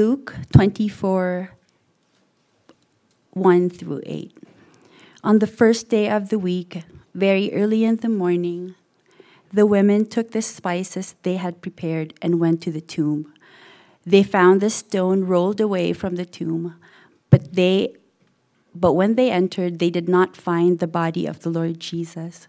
Luke 24 1 through 8. On the first day of the week, very early in the morning, the women took the spices they had prepared and went to the tomb. They found the stone rolled away from the tomb, but they but when they entered they did not find the body of the Lord Jesus.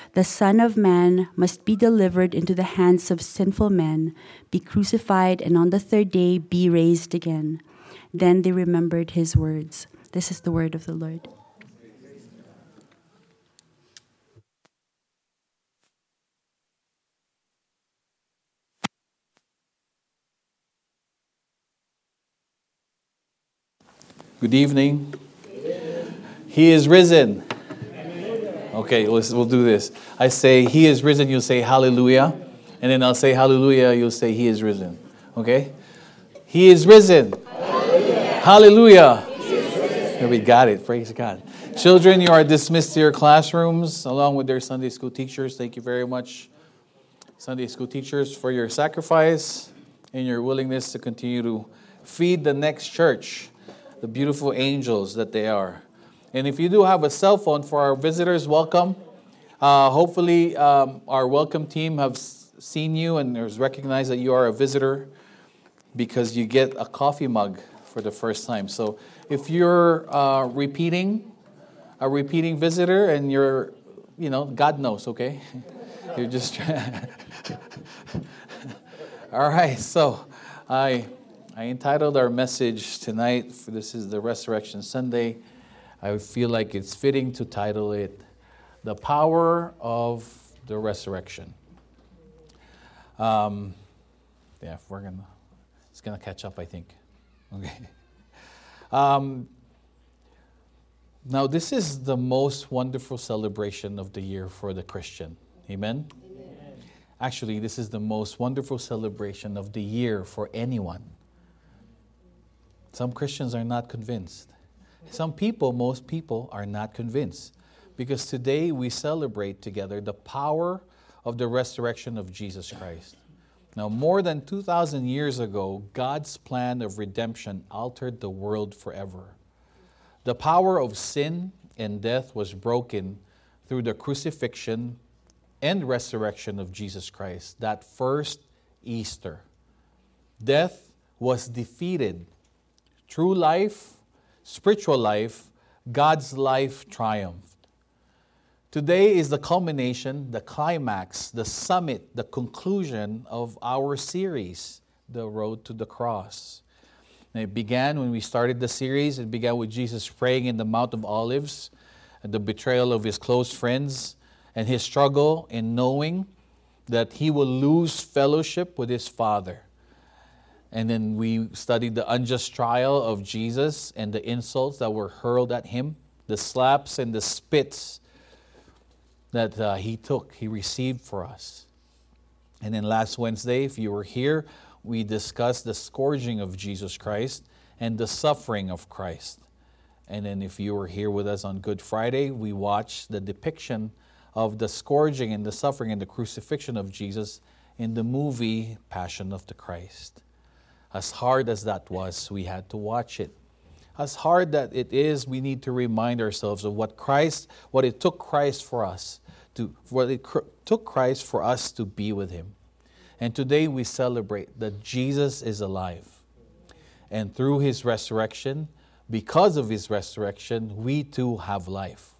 the Son of Man must be delivered into the hands of sinful men, be crucified, and on the third day be raised again. Then they remembered his words. This is the word of the Lord. Good evening. He is risen. Okay, let's, we'll do this. I say, He is risen, you'll say, Hallelujah. And then I'll say, Hallelujah, you'll say, He is risen. Okay? He is risen. Hallelujah. Hallelujah. We got it. Praise God. Children, you are dismissed to your classrooms along with their Sunday school teachers. Thank you very much, Sunday school teachers, for your sacrifice and your willingness to continue to feed the next church, the beautiful angels that they are. And if you do have a cell phone for our visitors, welcome. Uh, hopefully, um, our welcome team have seen you and has recognized that you are a visitor because you get a coffee mug for the first time. So if you're uh, repeating, a repeating visitor, and you're, you know, God knows, okay? you're just. All right, so I, I entitled our message tonight. For this is the Resurrection Sunday. I feel like it's fitting to title it The Power of the Resurrection. Um, yeah, we're gonna, it's gonna catch up, I think. Okay. Um, now, this is the most wonderful celebration of the year for the Christian. Amen? Amen? Actually, this is the most wonderful celebration of the year for anyone. Some Christians are not convinced. Some people, most people, are not convinced because today we celebrate together the power of the resurrection of Jesus Christ. Now, more than 2,000 years ago, God's plan of redemption altered the world forever. The power of sin and death was broken through the crucifixion and resurrection of Jesus Christ, that first Easter. Death was defeated. True life spiritual life, God's life triumphed. Today is the culmination, the climax, the summit, the conclusion of our series, The Road to the Cross. And it began when we started the series, it began with Jesus praying in the Mount of Olives, the betrayal of his close friends, and his struggle in knowing that he will lose fellowship with his Father. And then we studied the unjust trial of Jesus and the insults that were hurled at him, the slaps and the spits that uh, he took, he received for us. And then last Wednesday, if you were here, we discussed the scourging of Jesus Christ and the suffering of Christ. And then if you were here with us on Good Friday, we watched the depiction of the scourging and the suffering and the crucifixion of Jesus in the movie Passion of the Christ. As hard as that was, we had to watch it. As hard that it is, we need to remind ourselves of what Christ, what it took Christ for us to, what it cr- took Christ for us to be with Him. And today we celebrate that Jesus is alive. And through His resurrection, because of His resurrection, we too have life.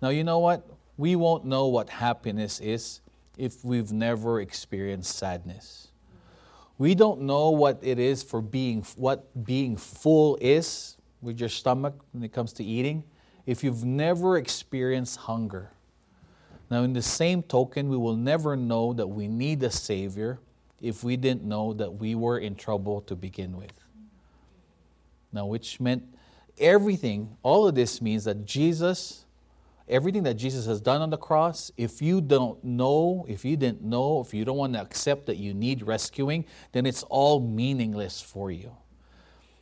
Now, you know what? We won't know what happiness is if we've never experienced sadness. We don't know what it is for being what being full is with your stomach when it comes to eating if you've never experienced hunger. Now, in the same token, we will never know that we need a Savior if we didn't know that we were in trouble to begin with. Now, which meant everything, all of this means that Jesus, everything that Jesus has done on the cross, if you don't know, if you didn't know, if you don't want to accept that you need rescuing, then it's all meaningless for you.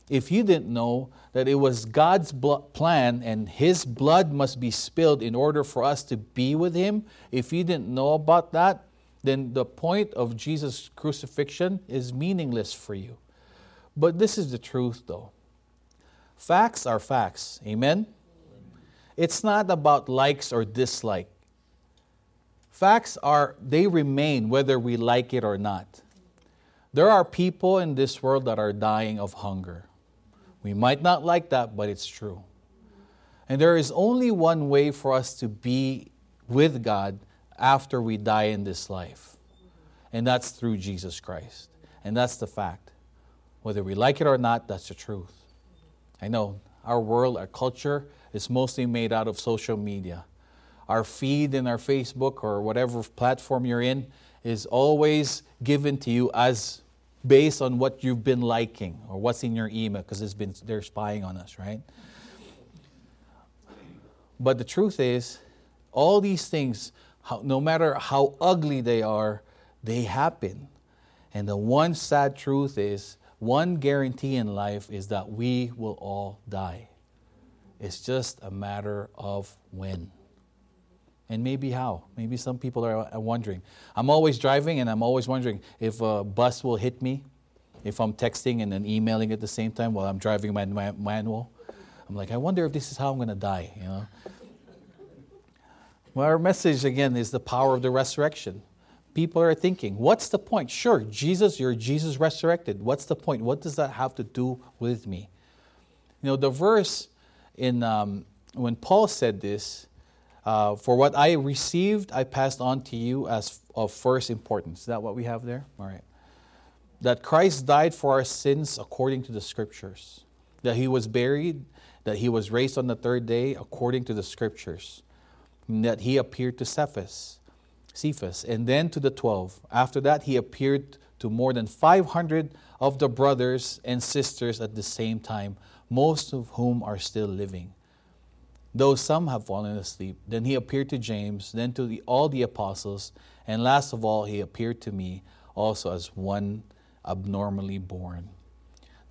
If you didn't know that it was God's plan and His blood must be spilled in order for us to be with Him, if you didn't know about that, then the point of Jesus' crucifixion is meaningless for you. But this is the truth, though. Facts are facts. Amen? It's not about likes or dislike. Facts are, they remain whether we like it or not. There are people in this world that are dying of hunger. We might not like that, but it's true. And there is only one way for us to be with God after we die in this life, and that's through Jesus Christ. And that's the fact. Whether we like it or not, that's the truth. I know our world, our culture is mostly made out of social media. Our feed in our Facebook or whatever platform you're in is always given to you as based on what you've been liking or what's in your email because it's been they're spying on us, right? But the truth is, all these things, no matter how ugly they are, they happen. And the one sad truth is one guarantee in life is that we will all die. It's just a matter of when. And maybe how. Maybe some people are wondering. I'm always driving and I'm always wondering if a bus will hit me, if I'm texting and then emailing at the same time while I'm driving my, manual. I'm like, I wonder if this is how I'm going to die, you know? Well, our message again is the power of the resurrection people are thinking. What's the point? Sure, Jesus, you're Jesus resurrected. What's the point? What does that have to do with me? You know, the verse in um, when Paul said this, uh, for what I received, I passed on to you as of first importance. Is that what we have there? All right. That Christ died for our sins according to the scriptures, that he was buried, that he was raised on the third day according to the scriptures, that he appeared to Cephas Cephas, and then to the twelve. After that, he appeared to more than 500 of the brothers and sisters at the same time, most of whom are still living. Though some have fallen asleep, then he appeared to James, then to the, all the apostles, and last of all, he appeared to me also as one abnormally born.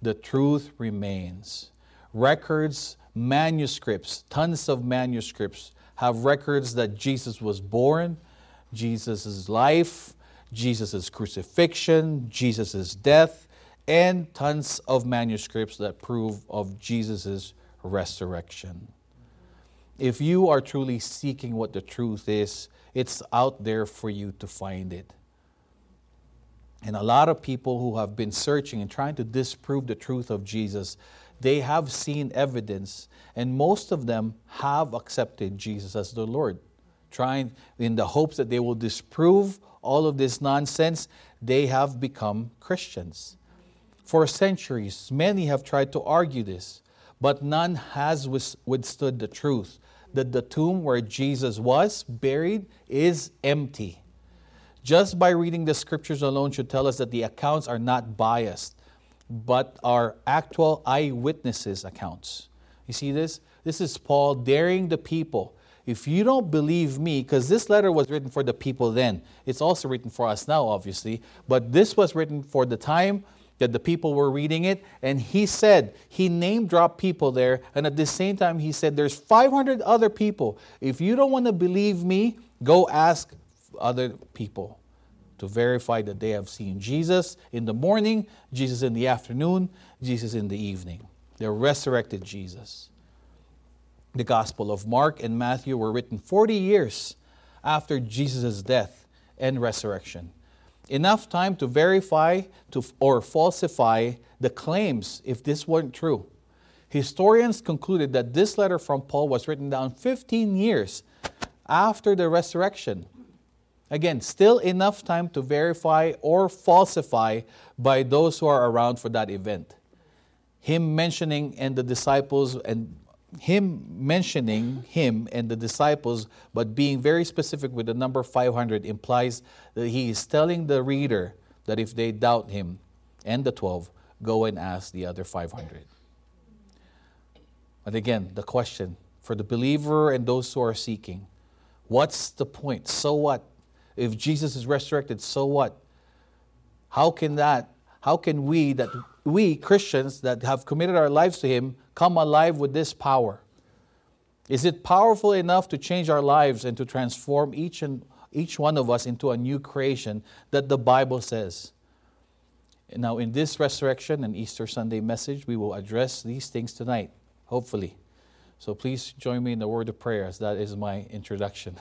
The truth remains. Records, manuscripts, tons of manuscripts have records that Jesus was born, Jesus' life, Jesus' crucifixion, Jesus' death, and tons of manuscripts that prove of Jesus' resurrection. If you are truly seeking what the truth is, it's out there for you to find it. And a lot of people who have been searching and trying to disprove the truth of Jesus, they have seen evidence, and most of them have accepted Jesus as the Lord trying in the hopes that they will disprove all of this nonsense, they have become Christians. For centuries, many have tried to argue this, but none has withstood the truth that the tomb where Jesus was buried is empty. Just by reading the scriptures alone should tell us that the accounts are not biased, but are actual eyewitnesses' accounts. You see this? This is Paul daring the people if you don't believe me, because this letter was written for the people then, it's also written for us now, obviously, but this was written for the time that the people were reading it. And he said, he name dropped people there. And at the same time, he said, there's 500 other people. If you don't want to believe me, go ask other people to verify that they have seen Jesus in the morning, Jesus in the afternoon, Jesus in the evening. The resurrected Jesus the Gospel of Mark and Matthew were written 40 years after Jesus' death and resurrection. Enough time to verify to, or falsify the claims if this weren't true. Historians concluded that this letter from Paul was written down 15 years after the resurrection. Again, still enough time to verify or falsify by those who are around for that event. Him mentioning and the disciples and him mentioning him and the disciples, but being very specific with the number 500, implies that he is telling the reader that if they doubt him and the 12, go and ask the other 500. But again, the question for the believer and those who are seeking what's the point? So what? If Jesus is resurrected, so what? How can that, how can we, that we Christians that have committed our lives to Him, come alive with this power? Is it powerful enough to change our lives and to transform each and each one of us into a new creation that the Bible says? Now, in this resurrection and Easter Sunday message, we will address these things tonight, hopefully. So please join me in the word of prayer as that is my introduction.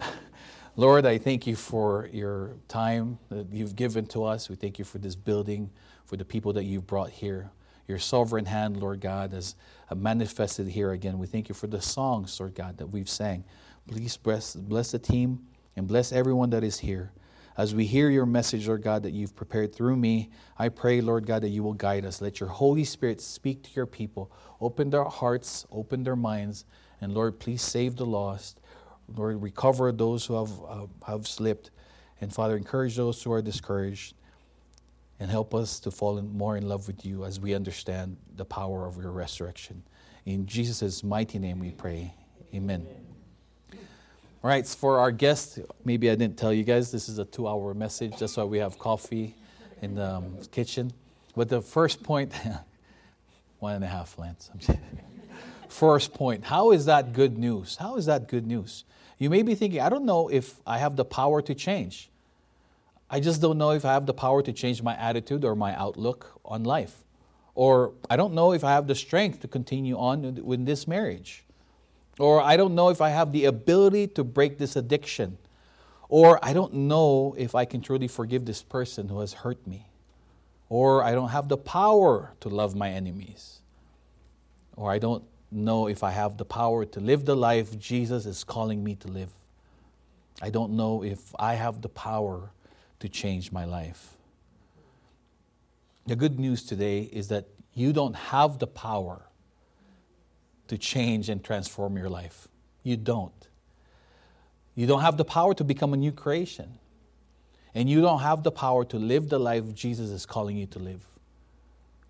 Lord, I thank you for your time that you've given to us. We thank you for this building, for the people that you've brought here. Your sovereign hand, Lord God, has uh, manifested here again. We thank you for the songs, Lord God, that we've sang. Please bless, bless the team and bless everyone that is here. As we hear your message, Lord God, that you've prepared through me, I pray, Lord God, that you will guide us. Let your Holy Spirit speak to your people. Open their hearts, open their minds, and Lord, please save the lost. Lord, recover those who have, uh, have slipped. And Father, encourage those who are discouraged. And help us to fall in, more in love with you as we understand the power of your resurrection. In Jesus' mighty name we pray. Amen. All right, for our guests, maybe I didn't tell you guys, this is a two hour message. That's why we have coffee in the um, kitchen. But the first point, one and a half, Lance. first point, how is that good news? How is that good news? You may be thinking, I don't know if I have the power to change. I just don't know if I have the power to change my attitude or my outlook on life. Or I don't know if I have the strength to continue on with this marriage. Or I don't know if I have the ability to break this addiction. Or I don't know if I can truly forgive this person who has hurt me. Or I don't have the power to love my enemies. Or I don't know if I have the power to live the life Jesus is calling me to live. I don't know if I have the power to change my life. The good news today is that you don't have the power to change and transform your life. You don't. You don't have the power to become a new creation. And you don't have the power to live the life Jesus is calling you to live.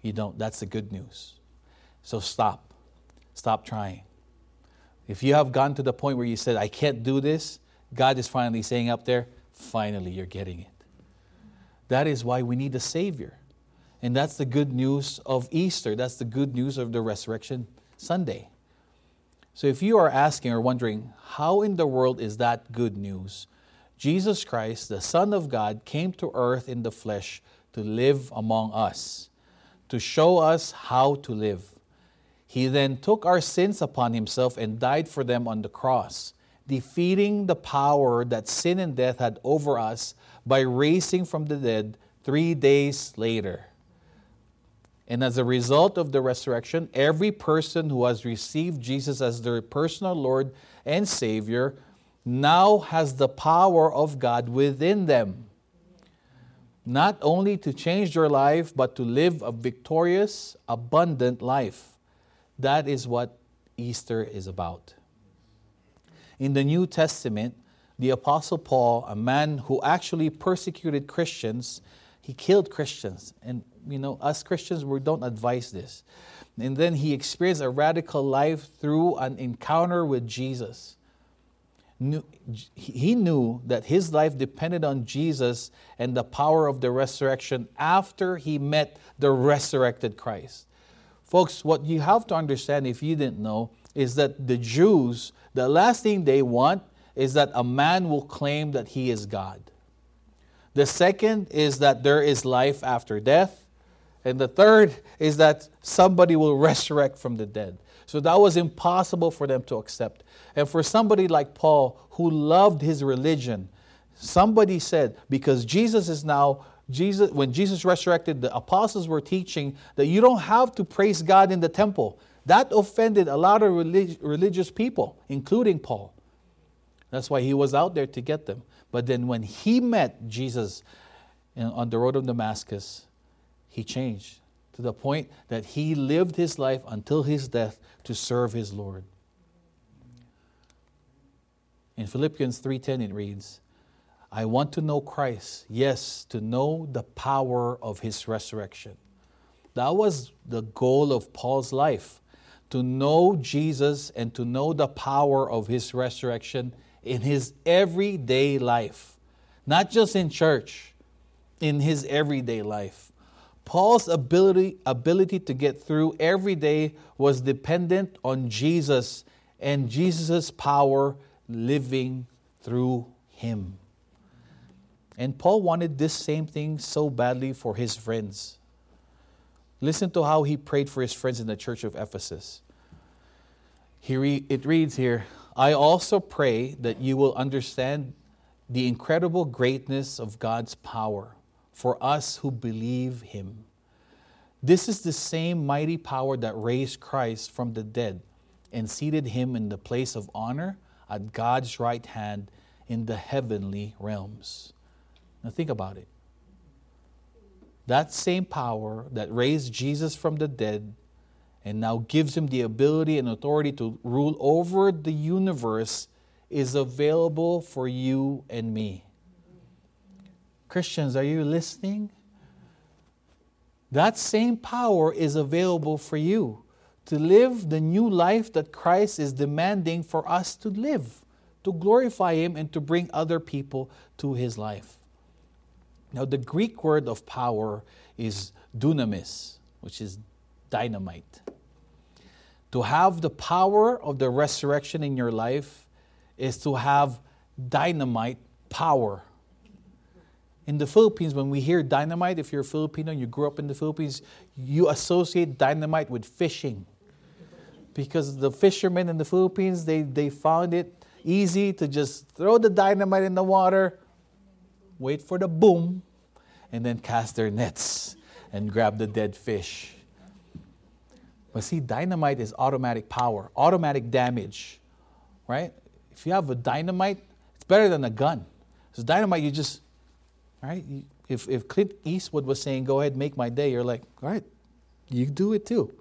You don't. That's the good news. So stop. Stop trying. If you have gotten to the point where you said, I can't do this, God is finally saying up there, finally you're getting it. That is why we need a Savior. And that's the good news of Easter. That's the good news of the Resurrection Sunday. So if you are asking or wondering, how in the world is that good news? Jesus Christ, the Son of God, came to earth in the flesh to live among us, to show us how to live. He then took our sins upon himself and died for them on the cross, defeating the power that sin and death had over us by raising from the dead three days later. And as a result of the resurrection, every person who has received Jesus as their personal Lord and Savior now has the power of God within them. Not only to change their life, but to live a victorious, abundant life. That is what Easter is about. In the New Testament, the Apostle Paul, a man who actually persecuted Christians, he killed Christians. And, you know, us Christians, we don't advise this. And then he experienced a radical life through an encounter with Jesus. He knew that his life depended on Jesus and the power of the resurrection after he met the resurrected Christ. Folks, what you have to understand if you didn't know is that the Jews, the last thing they want is that a man will claim that he is God. The second is that there is life after death. And the third is that somebody will resurrect from the dead. So that was impossible for them to accept. And for somebody like Paul, who loved his religion, somebody said, because Jesus is now Jesus, when Jesus resurrected, the apostles were teaching that you don't have to praise God in the temple. That offended a lot of relig- religious people, including Paul. That's why he was out there to get them. But then when he met Jesus on the road of Damascus, he changed to the point that he lived his life until his death to serve his Lord. In Philippians 3:10 it reads, I want to know Christ. Yes, to know the power of his resurrection. That was the goal of Paul's life to know Jesus and to know the power of his resurrection in his everyday life, not just in church, in his everyday life. Paul's ability, ability to get through every day was dependent on Jesus and Jesus' power living through him. And Paul wanted this same thing so badly for his friends. Listen to how he prayed for his friends in the church of Ephesus. It reads here I also pray that you will understand the incredible greatness of God's power for us who believe him. This is the same mighty power that raised Christ from the dead and seated him in the place of honor at God's right hand in the heavenly realms. Now think about it. That same power that raised Jesus from the dead and now gives him the ability and authority to rule over the universe is available for you and me. Christians, are you listening? That same power is available for you to live the new life that Christ is demanding for us to live, to glorify Him and to bring other people to His life. Now, the Greek word of power is dunamis, which is dynamite. To have the power of the resurrection in your life is to have dynamite power. In the Philippines, when we hear dynamite, if you're a Filipino and you grew up in the Philippines, you associate dynamite with fishing because the fishermen in the Philippines, they, they found it easy to just throw the dynamite in the water, wait for the boom, and then cast their nets and grab the dead fish. But see, dynamite is automatic power, automatic damage, right? If you have a dynamite, it's better than a gun. So dynamite, you just, right? If, if Clint Eastwood was saying, go ahead, make my day, you're like, all right, you do it too.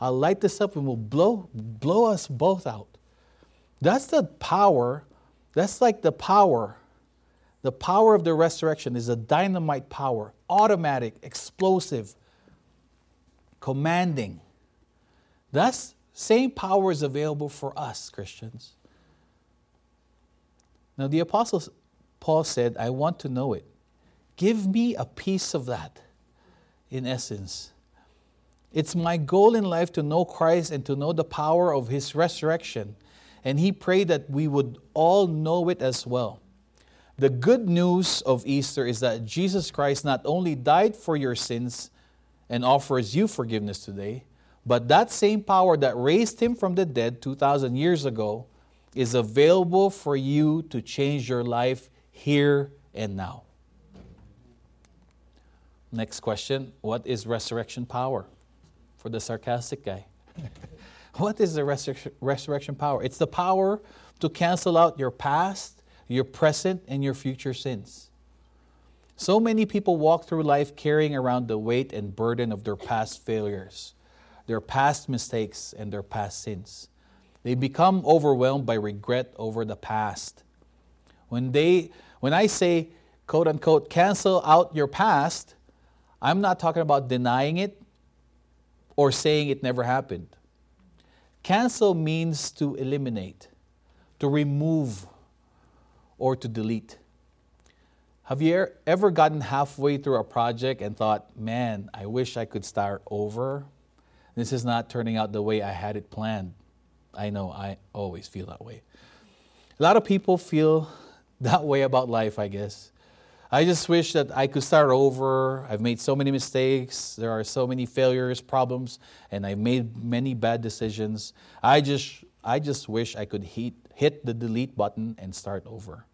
I'll light this up and we'll blow, blow us both out. That's the power. That's like the power. The power of the resurrection is a dynamite power, automatic, explosive, commanding. That same power is available for us, Christians. Now, the Apostle Paul said, I want to know it. Give me a piece of that, in essence. It's my goal in life to know Christ and to know the power of his resurrection. And he prayed that we would all know it as well. The good news of Easter is that Jesus Christ not only died for your sins and offers you forgiveness today, but that same power that raised him from the dead 2,000 years ago is available for you to change your life here and now. Next question What is resurrection power? for the sarcastic guy. what is the resur- resurrection power? It's the power to cancel out your past, your present, and your future sins. So many people walk through life carrying around the weight and burden of their past failures, their past mistakes, and their past sins. They become overwhelmed by regret over the past. When, they, when I say, quote unquote, cancel out your past, I'm not talking about denying it or saying it never happened. Cancel means to eliminate, to remove, or to delete. Have you er-, ever gotten halfway through a project and thought, man, I wish I could start over? This is not turning out the way I had it planned. I know, I always feel that way. A lot of people feel that way about life, I guess. I just wish that I could start over. I've made so many mistakes. There are so many failures, problems, and I've made many bad decisions. I just, I just wish I could hit, hit the delete button and start over.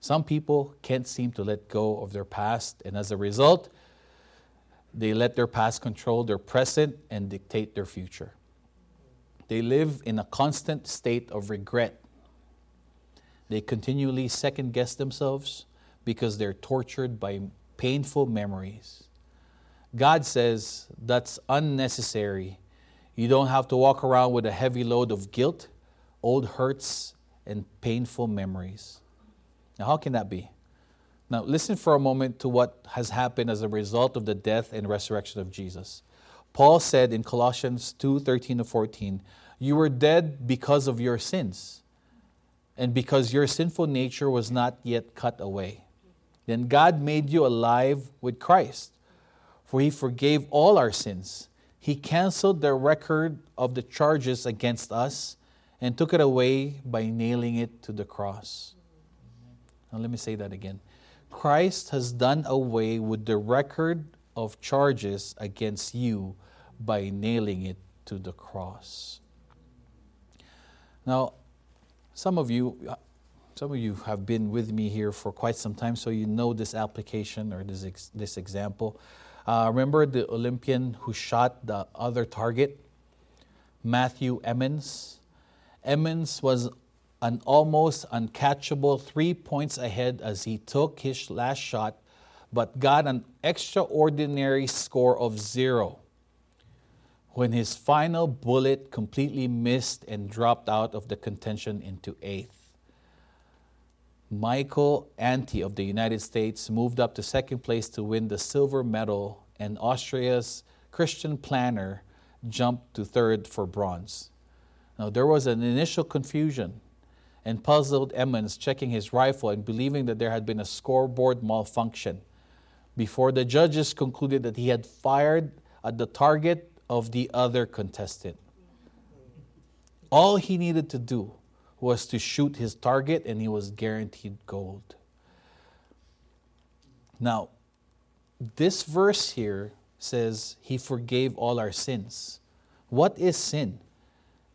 Some people can't seem to let go of their past, and as a result, they let their past control their present and dictate their future. They live in a constant state of regret. They continually second guess themselves because they're tortured by painful memories. God says that's unnecessary. You don't have to walk around with a heavy load of guilt, old hurts, and painful memories. Now, how can that be? Now, listen for a moment to what has happened as a result of the death and resurrection of Jesus. Paul said in Colossians 2 13 to 14, You were dead because of your sins, and because your sinful nature was not yet cut away. Then God made you alive with Christ, for he forgave all our sins. He canceled the record of the charges against us and took it away by nailing it to the cross. Now, let me say that again. Christ has done away with the record of charges against you by nailing it to the cross. Now, some of you, some of you have been with me here for quite some time, so you know this application or this, ex- this example. Uh, remember the Olympian who shot the other target, Matthew Emmons? Emmons was an almost uncatchable three points ahead as he took his last shot, but got an extraordinary score of zero when his final bullet completely missed and dropped out of the contention into eighth. Michael Anti of the United States moved up to second place to win the silver medal, and Austria's Christian Planer jumped to third for bronze. Now, there was an initial confusion and puzzled Emmons checking his rifle and believing that there had been a scoreboard malfunction before the judges concluded that he had fired at the target of the other contestant. All he needed to do was to shoot his target and he was guaranteed gold. Now, this verse here says he forgave all our sins. What is sin?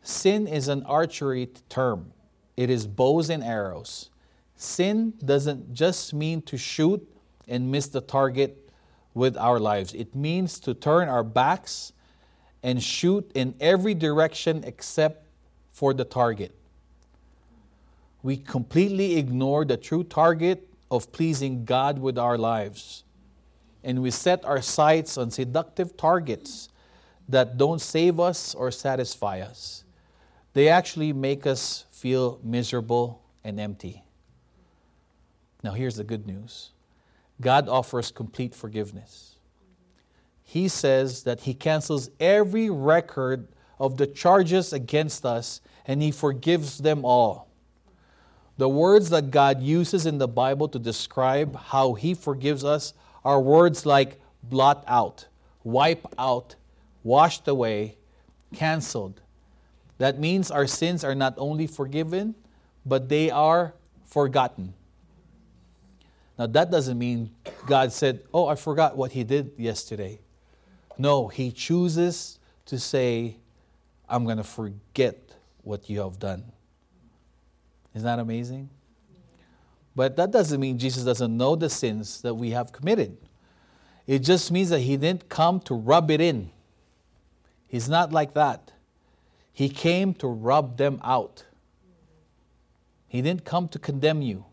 Sin is an archery term, it is bows and arrows. Sin doesn't just mean to shoot and miss the target with our lives, it means to turn our backs and shoot in every direction except for the target we completely ignore the true target of pleasing God with our lives. And we set our sights on seductive targets that don't save us or satisfy us. They actually make us feel miserable and empty. Now, here's the good news God offers complete forgiveness. He says that He cancels every record of the charges against us and He forgives them all. The words that God uses in the Bible to describe how He forgives us are words like blot out, wipe out, washed away, canceled. That means our sins are not only forgiven, but they are forgotten. Now, that doesn't mean God said, Oh, I forgot what He did yesterday. No, He chooses to say, I'm going to forget what you have done. Isn't that amazing? But that doesn't mean Jesus doesn't know the sins that we have committed. It just means that He didn't come to rub it in. He's not like that. He came to rub them out. He didn't come to condemn you.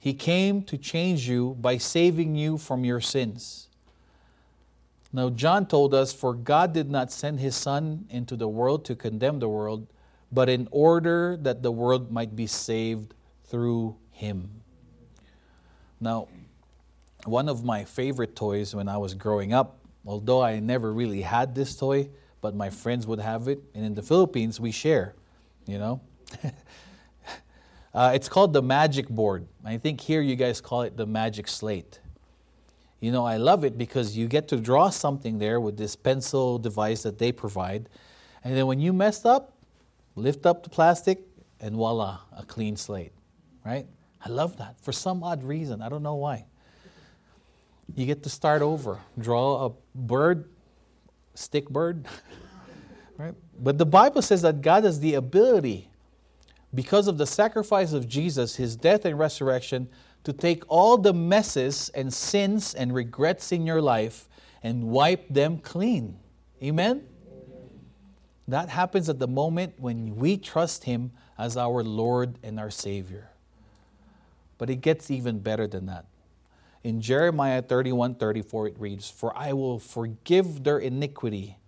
He came to change you by saving you from your sins. Now, John told us, For God did not send His Son into the world to condemn the world, but in order that the world might be saved through him. Now, one of my favorite toys when I was growing up, although I never really had this toy, but my friends would have it, and in the Philippines we share, you know. uh, it's called the magic board. I think here you guys call it the magic slate. You know, I love it because you get to draw something there with this pencil device that they provide, and then when you messed up, lift up the plastic, and voila, a clean slate, right? I love that for some odd reason. I don't know why. You get to start over, draw a bird, stick bird, right? But the Bible says that God has the ability, because of the sacrifice of Jesus, his death and resurrection, to take all the messes and sins and regrets in your life and wipe them clean. Amen? That happens at the moment when we trust Him as our Lord and our Savior. But it gets even better than that. In Jeremiah 31 34, it reads, For I will forgive their iniquity,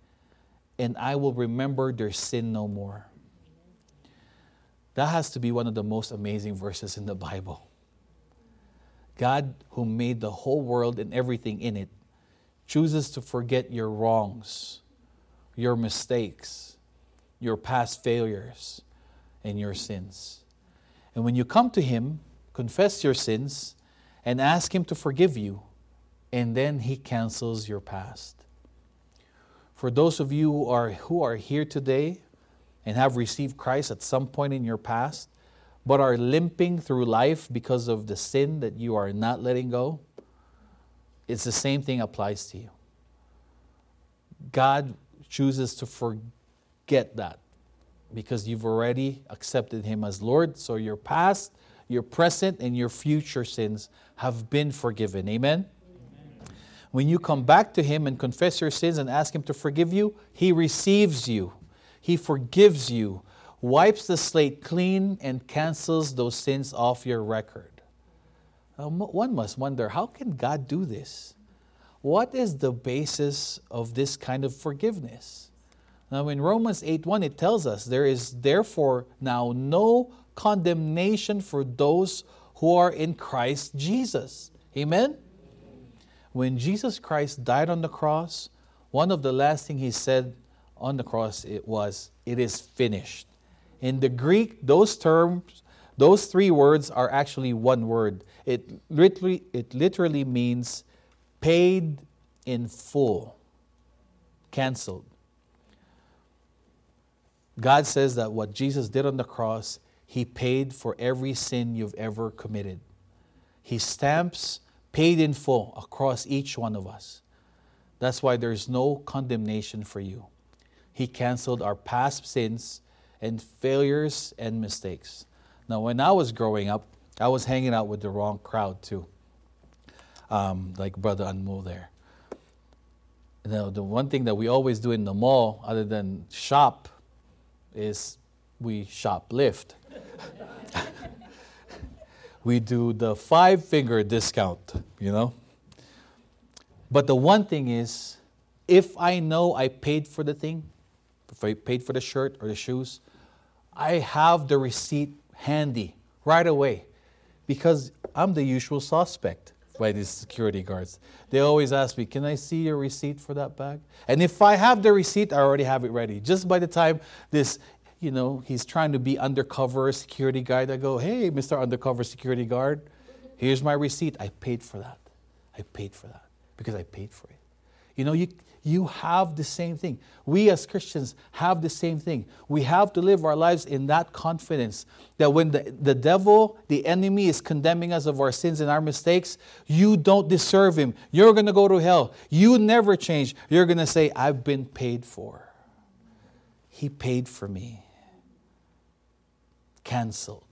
and I will remember their sin no more. That has to be one of the most amazing verses in the Bible. God, who made the whole world and everything in it, chooses to forget your wrongs your mistakes, your past failures, and your sins. And when you come to Him, confess your sins and ask Him to forgive you, and then He cancels your past. For those of you who are, who are here today and have received Christ at some point in your past, but are limping through life because of the sin that you are not letting go, it's the same thing applies to you. God chooses to forget that because you've already accepted Him as Lord. So your past, your present, and your future sins have been forgiven. Amen? Amen? When you come back to Him and confess your sins and ask Him to forgive you, He receives you, He forgives you, wipes the slate clean, and cancels those sins off your record. One must wonder how can God do this? What is the basis of this kind of forgiveness? Now, in Romans 8 1, it tells us there is therefore now no condemnation for those who are in Christ Jesus. Amen? When Jesus Christ died on the cross, one of the last things he said on the cross it was, It is finished. In the Greek, those terms, those three words are actually one word. It literally, it literally means paid in full, canceled. God says that what Jesus did on the cross, He paid for every sin you've ever committed. He stamps paid in full across each one of us. That's why there's no condemnation for you. He canceled our past sins and failures and mistakes. Now, when I was growing up, I was hanging out with the wrong crowd too, um, like Brother Anmo there. Now, the one thing that we always do in the mall, other than shop, is we shoplift. we do the five finger discount, you know? But the one thing is, if I know I paid for the thing, if I paid for the shirt or the shoes, I have the receipt handy right away because I'm the usual suspect by these security guards. They always ask me, Can I see your receipt for that bag? And if I have the receipt, I already have it ready. Just by the time this, you know, he's trying to be undercover security guard, I go, Hey, Mr. Undercover Security Guard, here's my receipt. I paid for that. I paid for that because I paid for it. You know, you, you have the same thing. We as Christians have the same thing. We have to live our lives in that confidence that when the, the devil, the enemy, is condemning us of our sins and our mistakes, you don't deserve him. You're going to go to hell. You never change. You're going to say, I've been paid for. He paid for me. Cancelled.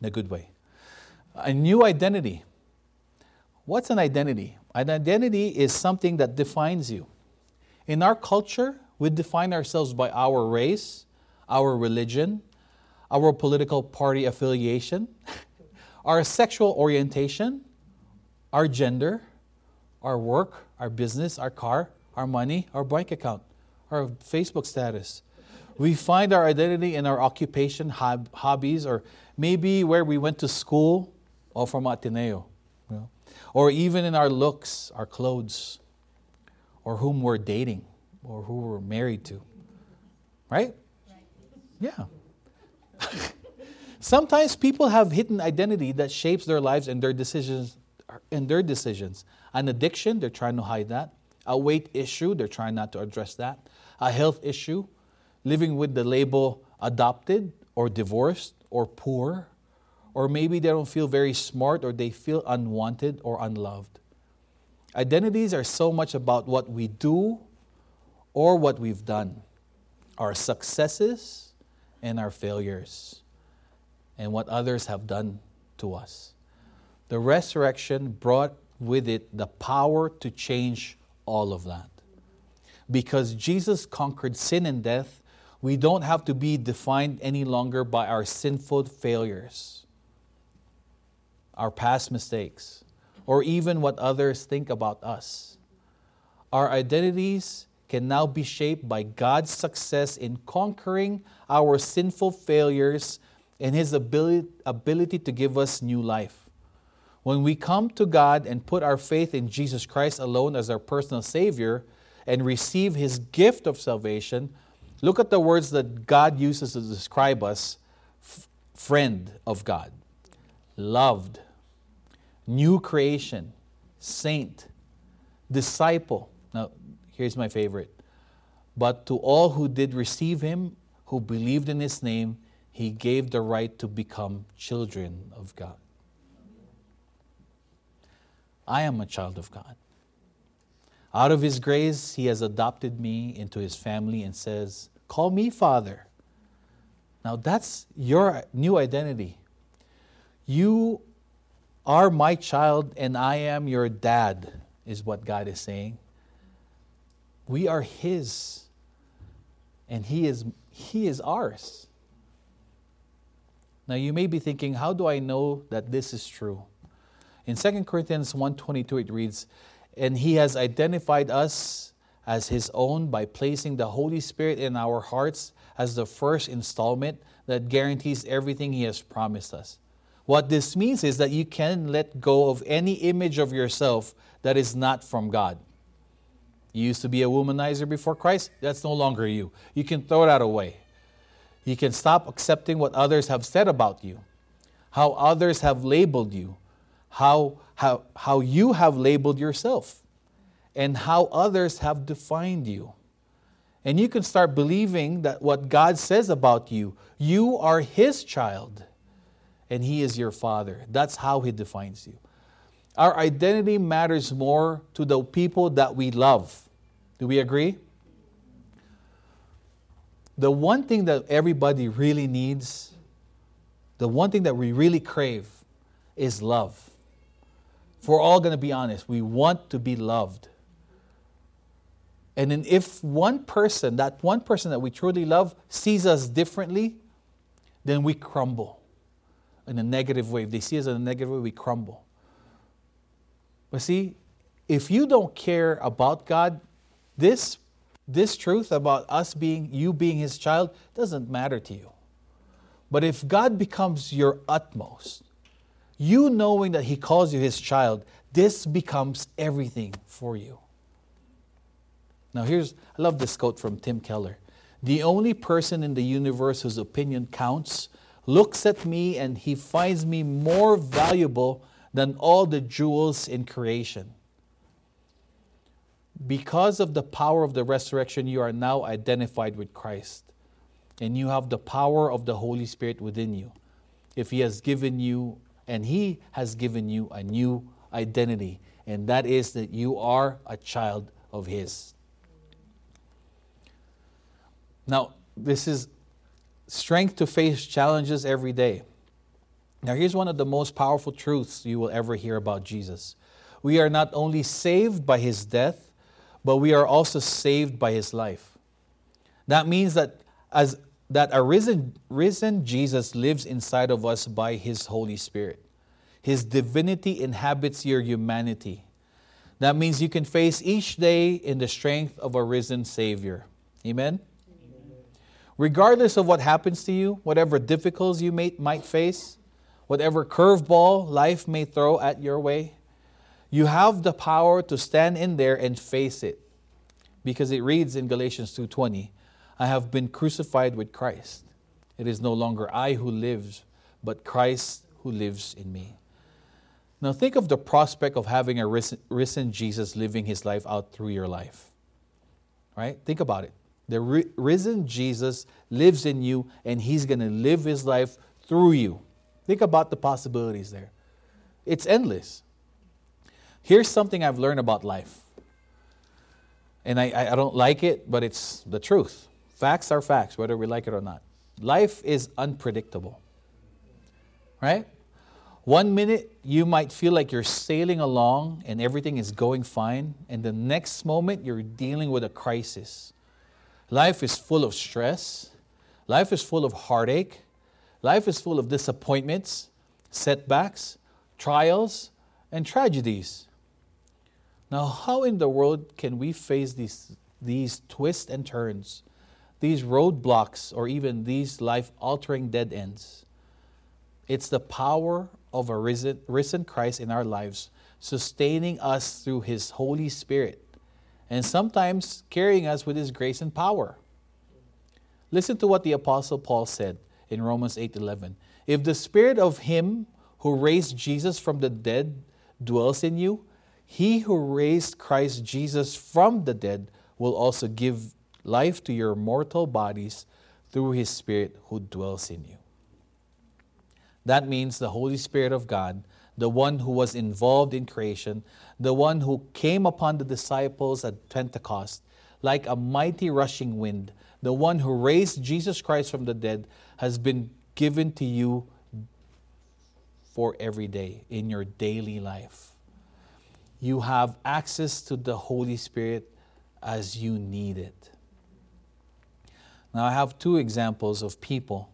In a good way. A new identity. What's an identity? An identity is something that defines you. In our culture, we define ourselves by our race, our religion, our political party affiliation, our sexual orientation, our gender, our work, our business, our car, our money, our bank account, our Facebook status. We find our identity in our occupation, hob- hobbies, or maybe where we went to school or from Ateneo or even in our looks, our clothes, or whom we're dating, or who we're married to. Right? Yeah. Sometimes people have hidden identity that shapes their lives and their decisions and their decisions. An addiction, they're trying to hide that. A weight issue, they're trying not to address that. A health issue, living with the label adopted or divorced or poor or maybe they don't feel very smart or they feel unwanted or unloved. Identities are so much about what we do or what we've done, our successes and our failures, and what others have done to us. The resurrection brought with it the power to change all of that. Because Jesus conquered sin and death, we don't have to be defined any longer by our sinful failures our past mistakes, or even what others think about us. Our identities can now be shaped by God's success in conquering our sinful failures and His ability, ability to give us new life. When we come to God and put our faith in Jesus Christ alone as our personal Savior, and receive his gift of salvation, look at the words that God uses to describe us F- friend of God, loved, new creation, saint, disciple. Now, here's my favorite. But to all who did receive him, who believed in his name, he gave the right to become children of God. I am a child of God. Out of his grace, he has adopted me into his family and says, Call me Father. Now that's your new identity. You are my child and I am your dad, is what God is saying. We are his and he is he is ours. Now you may be thinking, how do I know that this is true? In 2 Corinthians 1:22 it reads, "And he has identified us as his own by placing the Holy Spirit in our hearts as the first installment that guarantees everything he has promised us." What this means is that you can let go of any image of yourself that is not from God. You used to be a womanizer before Christ, that's no longer you. You can throw that away. You can stop accepting what others have said about you, how others have labeled you, how, how, how you have labeled yourself, and how others have defined you. And you can start believing that what God says about you, you are His child, and He is your Father. That's how He defines you. Our identity matters more to the people that we love. Do we agree? The one thing that everybody really needs, the one thing that we really crave, is love. If we're all going to be honest, we want to be loved. And then if one person, that one person that we truly love, sees us differently, then we crumble in a negative way. If they see us in a negative way, we crumble. But see, if you don't care about God, this, this truth about us being, you being His child, doesn't matter to you. But if God becomes your utmost, you knowing that He calls you His child, this becomes everything for you. Now, here's, I love this quote from Tim Keller. The only person in the universe whose opinion counts looks at me and he finds me more valuable than all the jewels in creation. Because of the power of the resurrection, you are now identified with Christ. And you have the power of the Holy Spirit within you. If He has given you and He has given you a new identity, and that is that you are a child of His. Now, this is strength to face challenges every day. Now, here's one of the most powerful truths you will ever hear about Jesus. We are not only saved by his death, but we are also saved by his life. That means that as that a risen, risen Jesus lives inside of us by his Holy Spirit. His divinity inhabits your humanity. That means you can face each day in the strength of a risen Savior. Amen? Amen. Regardless of what happens to you, whatever difficulties you may, might face, whatever curveball life may throw at your way, you have the power to stand in there and face it. Because it reads in Galatians 2:20, I have been crucified with Christ. It is no longer I who lives, but Christ who lives in me. Now think of the prospect of having a risen, Jesus living his life out through your life. Right? Think about it. The risen Jesus lives in you and he's going to live his life through you. Think about the possibilities there. It's endless. Here's something I've learned about life. And I, I don't like it, but it's the truth. Facts are facts, whether we like it or not. Life is unpredictable. Right? One minute, you might feel like you're sailing along and everything is going fine, and the next moment, you're dealing with a crisis. Life is full of stress, life is full of heartache, life is full of disappointments, setbacks, trials, and tragedies. Now, how in the world can we face these, these twists and turns, these roadblocks, or even these life altering dead ends? It's the power of a risen, risen Christ in our lives, sustaining us through His Holy Spirit. and sometimes carrying us with His grace and power. Listen to what the Apostle Paul said in Romans 8:11. If the spirit of him who raised Jesus from the dead dwells in you, he who raised Christ Jesus from the dead will also give life to your mortal bodies through his spirit who dwells in you. That means the Holy Spirit of God, the one who was involved in creation, the one who came upon the disciples at Pentecost like a mighty rushing wind, the one who raised Jesus Christ from the dead, has been given to you for every day in your daily life. You have access to the Holy Spirit as you need it. Now, I have two examples of people.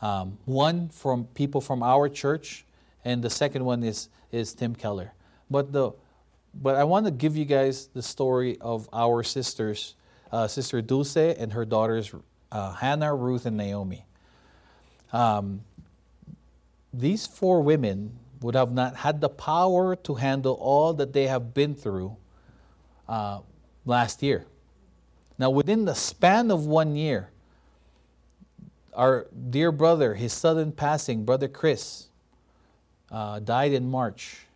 Um, one from people from our church, and the second one is, is Tim Keller. But, the, but I want to give you guys the story of our sisters, uh, Sister Dulce and her daughters, uh, Hannah, Ruth, and Naomi. Um, these four women would have not had the power to handle all that they have been through uh, last year. Now, within the span of one year, our dear brother, his sudden passing, Brother Chris, uh, died in March.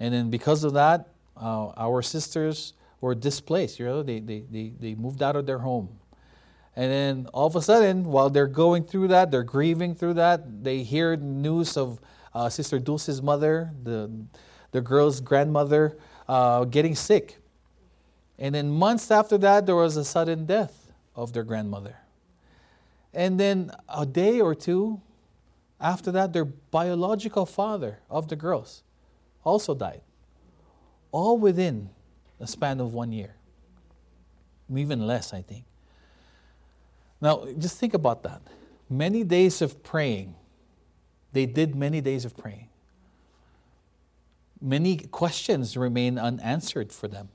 And then because of that, uh, our sisters were displaced. You know, they, they, they, they moved out of their home. And then all of a sudden, while they're going through that, they're grieving through that, they hear news of uh, Sister Dulce's mother, the, the girl's grandmother, uh, getting sick. And then months after that, there was a sudden death of their grandmother. And then a day or two after that, their biological father of the girls also died. All within a span of one year. Even less, I think. Now, just think about that. Many days of praying. They did many days of praying. Many questions remain unanswered for them.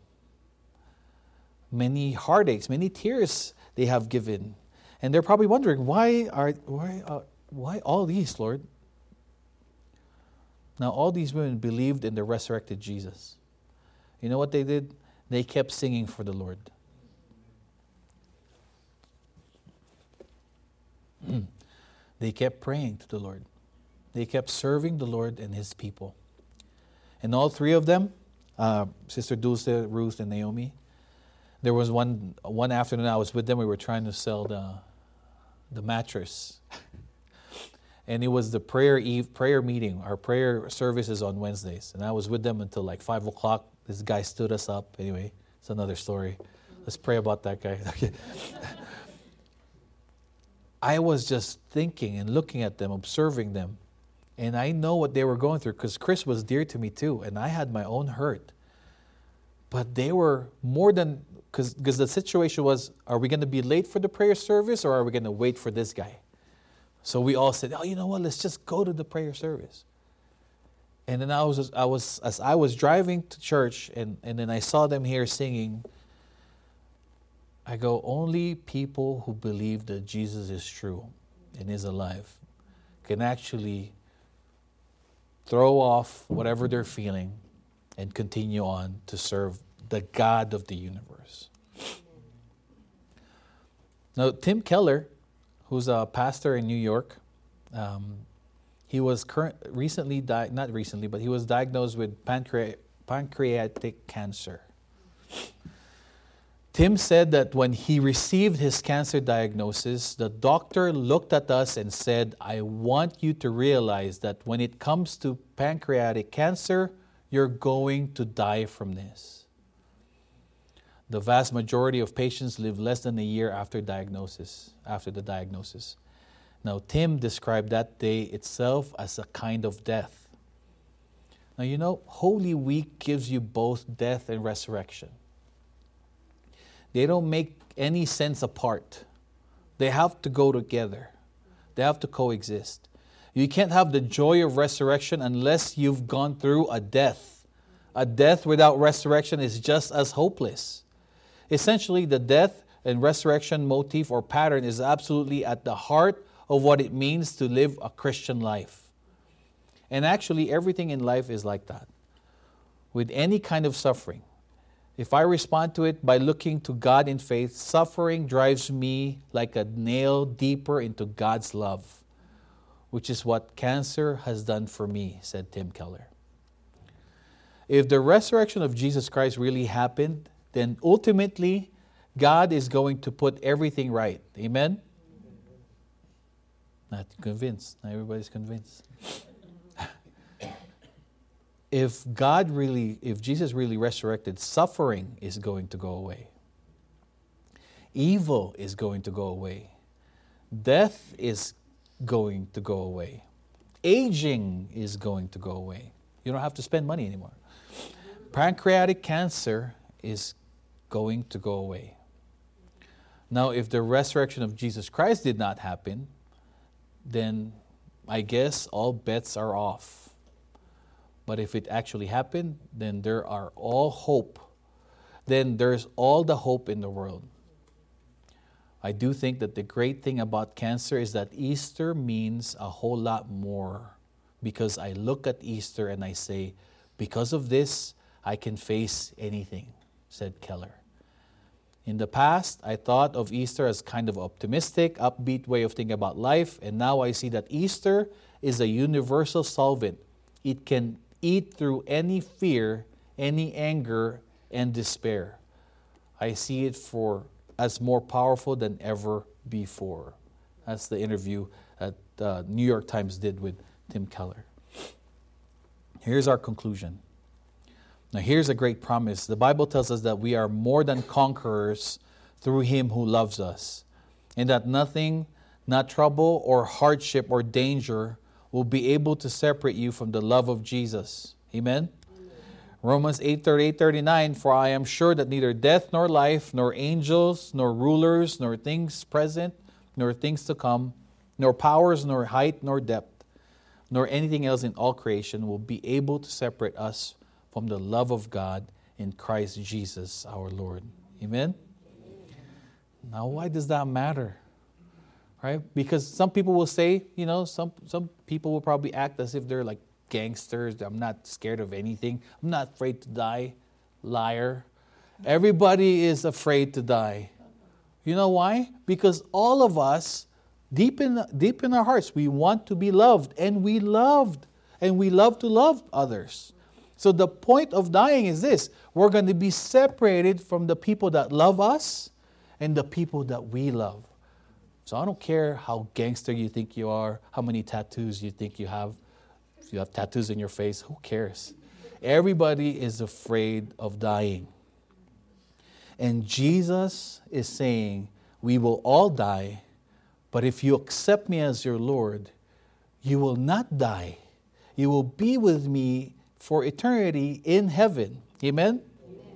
Many heartaches, many tears they have given. And they're probably wondering, why are why uh, why all these, Lord? Now all these women believed in the resurrected Jesus. You know what they did? They kept singing for the Lord. they kept praying to the Lord. They kept serving the Lord and His people. And all three of them, uh, Sister Dulce, Ruth, and Naomi, there was one, one afternoon I was with them. We were trying to sell the, the mattress. and it was the prayer eve prayer meeting. Our prayer services on Wednesdays. And I was with them until like 5 o'clock. This guy stood us up. Anyway, it's another story. Let's pray about that guy. I was just thinking and looking at them, observing them. And I know what they were going through because Chris was dear to me too, and I had my own hurt. But they were more than, because the situation was are we going to be late for the prayer service or are we going to wait for this guy? So we all said, oh, you know what, let's just go to the prayer service. And then I was, I was as I was driving to church, and, and then I saw them here singing I go, only people who believe that Jesus is true and is alive can actually throw off whatever they're feeling and continue on to serve the God of the universe. Now, Tim Keller, who's a pastor in New York, um, he was current, recently, di- not recently, but he was diagnosed with pancre- pancreatic cancer. Tim said that when he received his cancer diagnosis, the doctor looked at us and said, I want you to realize that when it comes to pancreatic cancer, you're going to die from this. The vast majority of patients live less than a year after diagnosis, after the diagnosis. Now, Tim described that day itself as a kind of death. Now, you know, Holy Week gives you both death and resurrection. They don't make any sense apart. They have to go together, they have to coexist. You can't have the joy of resurrection unless you've gone through a death. A death without resurrection is just as hopeless. Essentially, the death and resurrection motif or pattern is absolutely at the heart of what it means to live a Christian life. And actually, everything in life is like that. With any kind of suffering, if I respond to it by looking to God in faith, suffering drives me like a nail deeper into God's love, which is what cancer has done for me, said Tim Keller. If the resurrection of Jesus Christ really happened, then ultimately God is going to put everything right. Amen? Not convinced. Not everybody's convinced if God really, if Jesus really resurrected, suffering is going to go away. Evil is going to go away. Death is going to go away. Aging is going to go away. You don't have to spend money anymore. Pancreatic cancer is going to go away. Now, if the resurrection of Jesus Christ did not happen, then I guess all bets are off but if it actually happened, then there are all hope. Then there's all the hope in the world. I do think that the great thing about cancer is that Easter means a whole lot more because I look at Easter and I say, because of this, I can face anything, said Keller. In the past, I thought of Easter as kind of optimistic, upbeat way of thinking about life, and now I see that Easter is a universal solvent. It can eat through any fear, any anger, and despair. I see it for as more powerful than ever before. That's the interview that uh, New York Times did with Tim Keller. Here's our conclusion. Now, here's a great promise. The Bible tells us that we are more than conquerors through Him who loves us, and that nothing, not trouble or hardship or danger, will be able to separate you from the love of Jesus. Amen? Amen. Romans 8 38 39 For I am sure that neither death nor life, nor angels, nor rulers, nor things present, nor things to come, nor powers, nor height, nor depth, nor anything else in all creation will be able to separate us from the love of God in Christ Jesus our Lord. Amen? Now, why does that matter? right? Because some people will say, you know, some some people will probably act as if they're like gangsters. I'm not scared of anything. I'm not afraid to die. Liar. Everybody is afraid to die. You know why? Because all of us, deep in deep in our hearts, we want to be loved, and we loved, and we love to love others. So the point of dying is this: we're going to be separated from the people that love us and the people that we love. So I don't care how gangster you think you are, how many tattoos you think you have. If you have tattoos in your face, who cares? Everybody is afraid of dying. And Jesus is saying, We will all die, but if you accept me as your Lord, you will not die. You will be with me for eternity in heaven. Amen? Amen.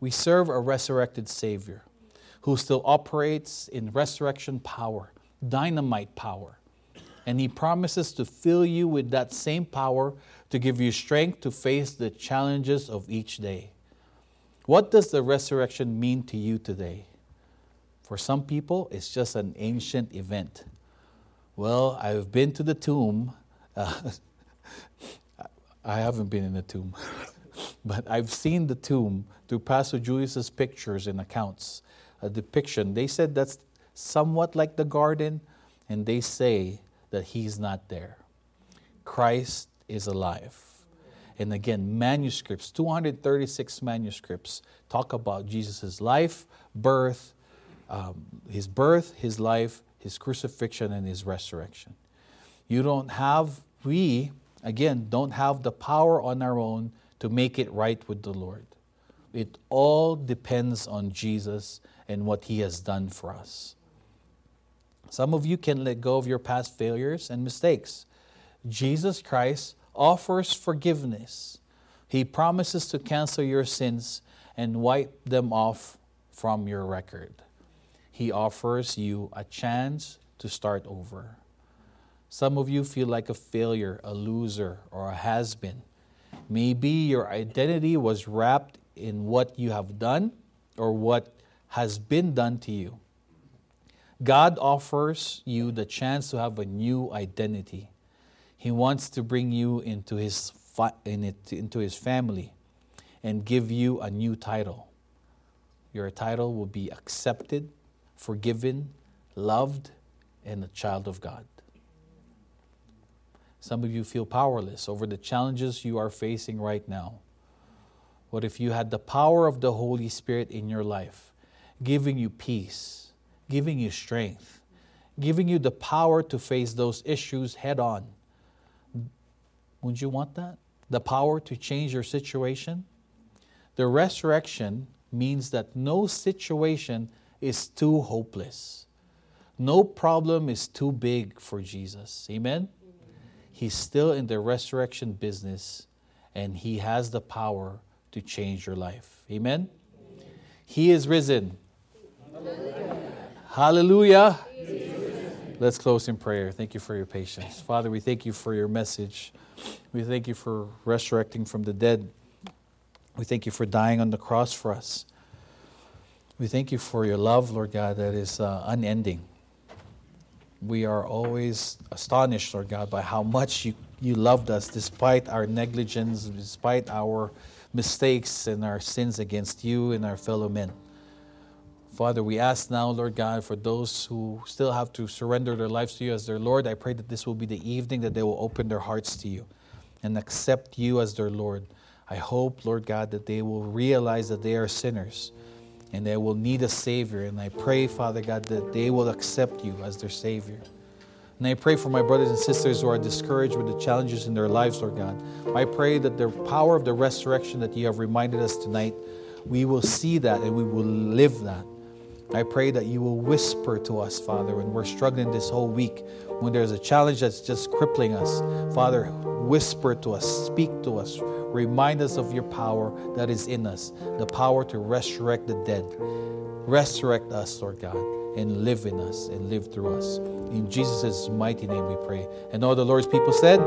We serve a resurrected Savior who still operates in resurrection power, dynamite power. And he promises to fill you with that same power to give you strength to face the challenges of each day. What does the resurrection mean to you today? For some people, it's just an ancient event. Well, I've been to the tomb. Uh, I haven't been in the tomb, but I've seen the tomb through Pastor Julius's pictures and accounts a depiction. They said that's somewhat like the garden, and they say that he's not there. Christ is alive. And again, manuscripts, 236 manuscripts, talk about Jesus' life, birth, um, his birth, his life, his crucifixion, and his resurrection. You don't have, we, again, don't have the power on our own to make it right with the Lord. It all depends on Jesus and what He has done for us. Some of you can let go of your past failures and mistakes. Jesus Christ offers forgiveness. He promises to cancel your sins and wipe them off from your record. He offers you a chance to start over. Some of you feel like a failure, a loser, or a has been. Maybe your identity was wrapped in what you have done or what has been done to you. God offers you the chance to have a new identity. He wants to bring you into his, into his family. and give you a new title. Your title will be accepted, forgiven, loved, and a child of God. Some of you feel powerless over the challenges you are facing right now. What if you had the power of the Holy Spirit in your life, giving you peace, giving you strength, giving you the power to face those issues head on? Wouldn't you want that? The power to change your situation? The resurrection means that no situation is too hopeless. No problem is too big for Jesus. Amen? He's still in the resurrection business and he has the power to change your life. Amen? He is risen. Hallelujah. Hallelujah. Let's close in prayer. Thank you for your patience. Father, we thank you for your message. We thank you for resurrecting from the dead. We thank you for dying on the cross for us. We thank you for your love, Lord God, that is uh, unending. We are always astonished, Lord God, by how much you, you loved us despite our negligence, despite our mistakes and our sins against you and our fellow men. Father, we ask now, Lord God, for those who still have to surrender their lives to you as their Lord, I pray that this will be the evening that they will open their hearts to you and accept you as their Lord. I hope, Lord God, that they will realize that they are sinners and they will need a Savior. And I pray, Father God, that they will accept you as their Savior. And I pray for my brothers and sisters who are discouraged with the challenges in their lives, Lord God. I pray that the power of the resurrection that you have reminded us tonight, we will see that and we will live that. I pray that you will whisper to us, Father, when we're struggling this whole week, when there's a challenge that's just crippling us. Father, whisper to us, speak to us, remind us of your power that is in us, the power to resurrect the dead. Resurrect us, Lord God, and live in us and live through us. In Jesus' mighty name we pray. And all the Lord's people said,